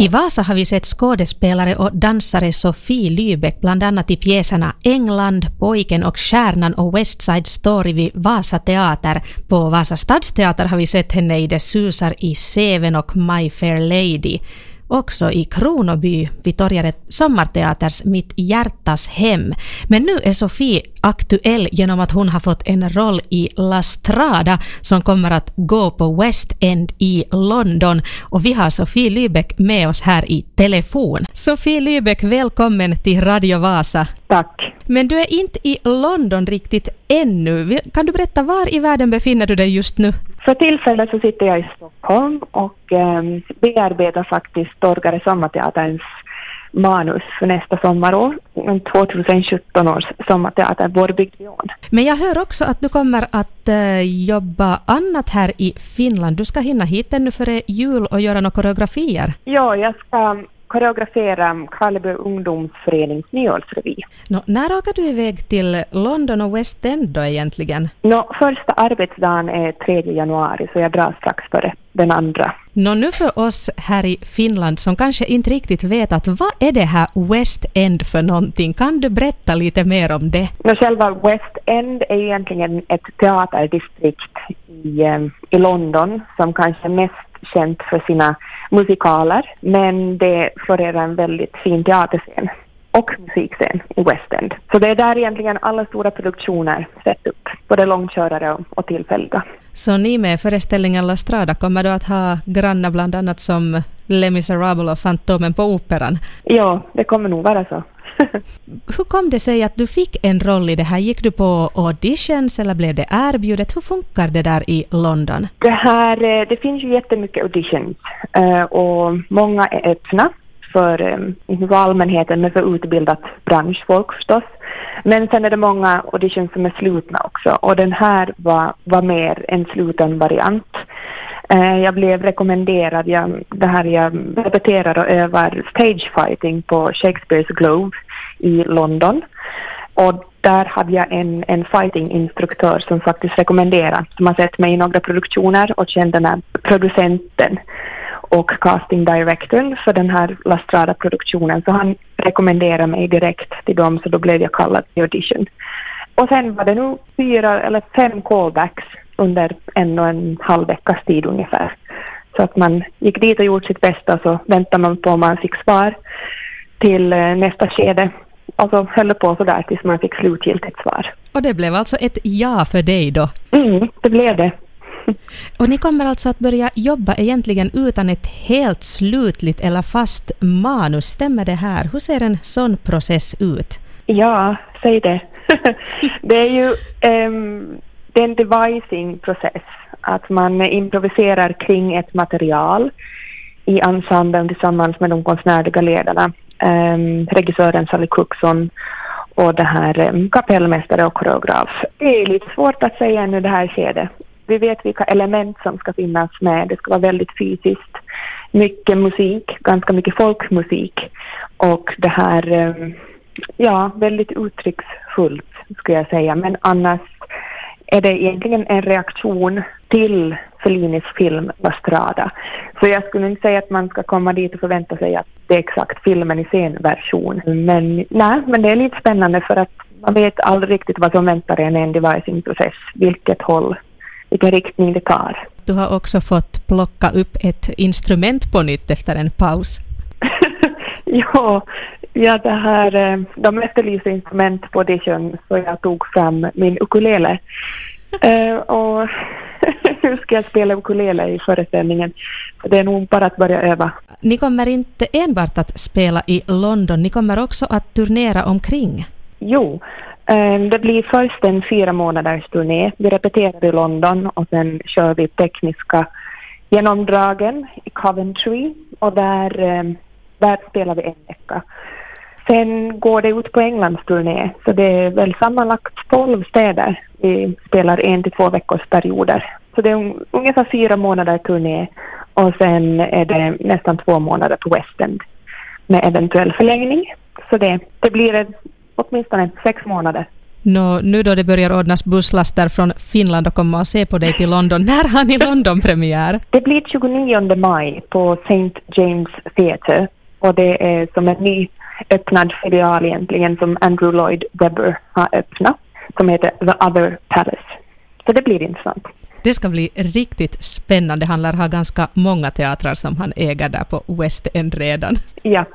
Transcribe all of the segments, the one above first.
I Vasa har vi sett skådespelare och dansare Sofie Lybeck bland annat i pjäserna England, Pojken och Stjärnan och West Side Story vid Vasa Teater. På Vasa Stadsteater har vi sett henne i Det susar i Seven och My Fair Lady också i Kronoby vid Torgaret Sommarteaters Mitt hjärtas hem. Men nu är Sofie aktuell genom att hon har fått en roll i La Strada som kommer att gå på West End i London. Och vi har Sofie Lybeck med oss här i telefon. Sofie Lybeck, välkommen till Radio Vasa. Tack. Men du är inte i London riktigt ännu. Kan du berätta var i världen befinner du dig just nu? För tillfället så sitter jag i Stockholm och eh, bearbetar faktiskt Torgare Sommarteaterns manus för nästa sommarår, 2017 års sommarteater Vårbygdvion. Men jag hör också att du kommer att uh, jobba annat här i Finland. Du ska hinna hit ännu före jul och göra några koreografier. Ja, jag ska koreografera Karleby ungdomsförenings nyårsrevy. No, när åker du iväg till London och West End då egentligen? No, första arbetsdagen är 3 januari så jag drar strax före den andra. Nå, nu för oss här i Finland som kanske inte riktigt vet att vad är det här West End för någonting? Kan du berätta lite mer om det? No, själva West End är egentligen ett teaterdistrikt i, eh, i London som kanske är mest känt för sina musikaler, men det florerar en väldigt fin teaterscen och musikscen i West End. Så det är där egentligen alla stora produktioner sätts upp, både långkörare och tillfälliga. Så ni med föreställningen La Strada kommer då att ha grannar bland annat som Les Misérables och Fantomen på Operan? Ja, det kommer nog vara så. Hur kom det sig att du fick en roll i det här? Gick du på auditions eller blev det erbjudet? Hur funkar det där i London? Det, här, eh, det finns ju jättemycket auditions eh, och många är öppna för, eh, inte för allmänheten men för utbildat branschfolk förstås. Men sen är det många auditions som är slutna också och den här var, var mer en sluten variant. Eh, jag blev rekommenderad, jag, det här jag repeterar och övar stagefighting på Shakespeares Globe i London. Och där hade jag en, en fighting-instruktör som faktiskt rekommenderade, som har sett mig i några produktioner och kände den här producenten och casting directorn för den här La Strada-produktionen. Så han rekommenderade mig direkt till dem, så då blev jag kallad till audition. Och sen var det nog fyra eller fem callbacks under en och en halv veckas tid ungefär. Så att man gick dit och gjorde sitt bästa så väntade man på om man fick svar till eh, nästa skede och så höll det på sådär tills man fick slutgiltigt svar. Och det blev alltså ett ja för dig då? Mm, det blev det. Och ni kommer alltså att börja jobba egentligen utan ett helt slutligt eller fast manus, stämmer det här? Hur ser en sån process ut? Ja, säg det. det är ju um, det är en devising-process, att man improviserar kring ett material i ensemblen tillsammans med de konstnärliga ledarna um, regissören Sally Cookson och det här um, kapellmästare och koreograf. Det är lite svårt att säga ännu det här skedet. Vi vet vilka element som ska finnas med. Det ska vara väldigt fysiskt, mycket musik, ganska mycket folkmusik och det här, ehm, ja, väldigt uttrycksfullt skulle jag säga. Men annars är det egentligen en reaktion till Fellinis film La Strada. Så jag skulle inte säga att man ska komma dit och förvänta sig att det är exakt filmen i scenversion. Men nej, men det är lite spännande för att man vet aldrig riktigt vad som väntar en i en devising-process, vilket håll, vilken riktning det tar. Du har också fått plocka upp ett instrument på nytt efter en paus. ja, ja, det här, eh, de efterlyser instrument på audition så jag tog fram min ukulele. uh, och hur ska jag spela ukulele i föreställningen? Det är nog bara att börja öva. Ni kommer inte enbart att spela i London, ni kommer också att turnera omkring. Jo, Ehm, det blir först en fyra månaders turné. Vi repeterar i London och sen kör vi tekniska genomdragen i Coventry och där, ehm, där spelar vi en vecka. Sen går det ut på Englands turné, så det är väl sammanlagt 12 städer vi spelar en till två veckors perioder. Så det är ungefär fyra månader turné och sen är det nästan två månader på West End med eventuell förlängning. Så det, det blir ett, åtminstone sex månader. Nå, nu då det börjar ordnas busslaster från Finland och komma och se på dig till London, när har ni London-premiär? Det blir 29 maj på St. James Theatre och det är som en ny öppnad filial egentligen som Andrew Lloyd Webber har öppnat som heter The Other Palace. Så det blir intressant. Det ska bli riktigt spännande. Han lär ha ganska många teatrar som han äger där på West End redan. Japp.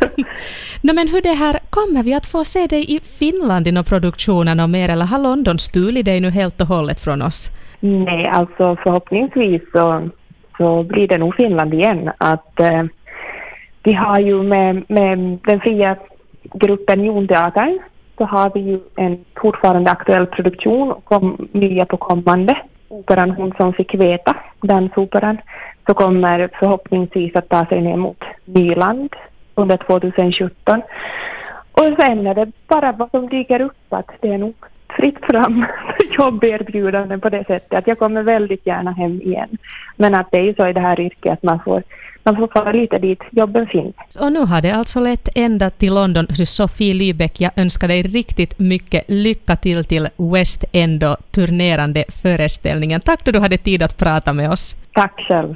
no, men hur det här, kommer vi att få se dig i Finland i några produktion och mer eller har London stulit dig nu helt och hållet från oss? Nej, alltså förhoppningsvis så, så blir det nog Finland igen. Att eh, vi har ju med, med den fria gruppen Jonteatern så har vi ju en fortfarande aktuell produktion, kom, nya på kommande. Operan Hon som fick veta, dansoperan, så kommer förhoppningsvis att ta sig ner mot Nyland under 2017. Och sen är det bara vad som dyker upp att det är nog fritt fram för jobberbjudanden på det sättet att jag kommer väldigt gärna hem igen. Men att det är ju så i det här yrket att man får man får fara lite dit jobben finns. Och nu har det alltså lett ända till London. Sofie Lybeck, jag önskar dig riktigt mycket lycka till till West End och turnerande föreställningen. Tack då du hade tid att prata med oss. Tack själv.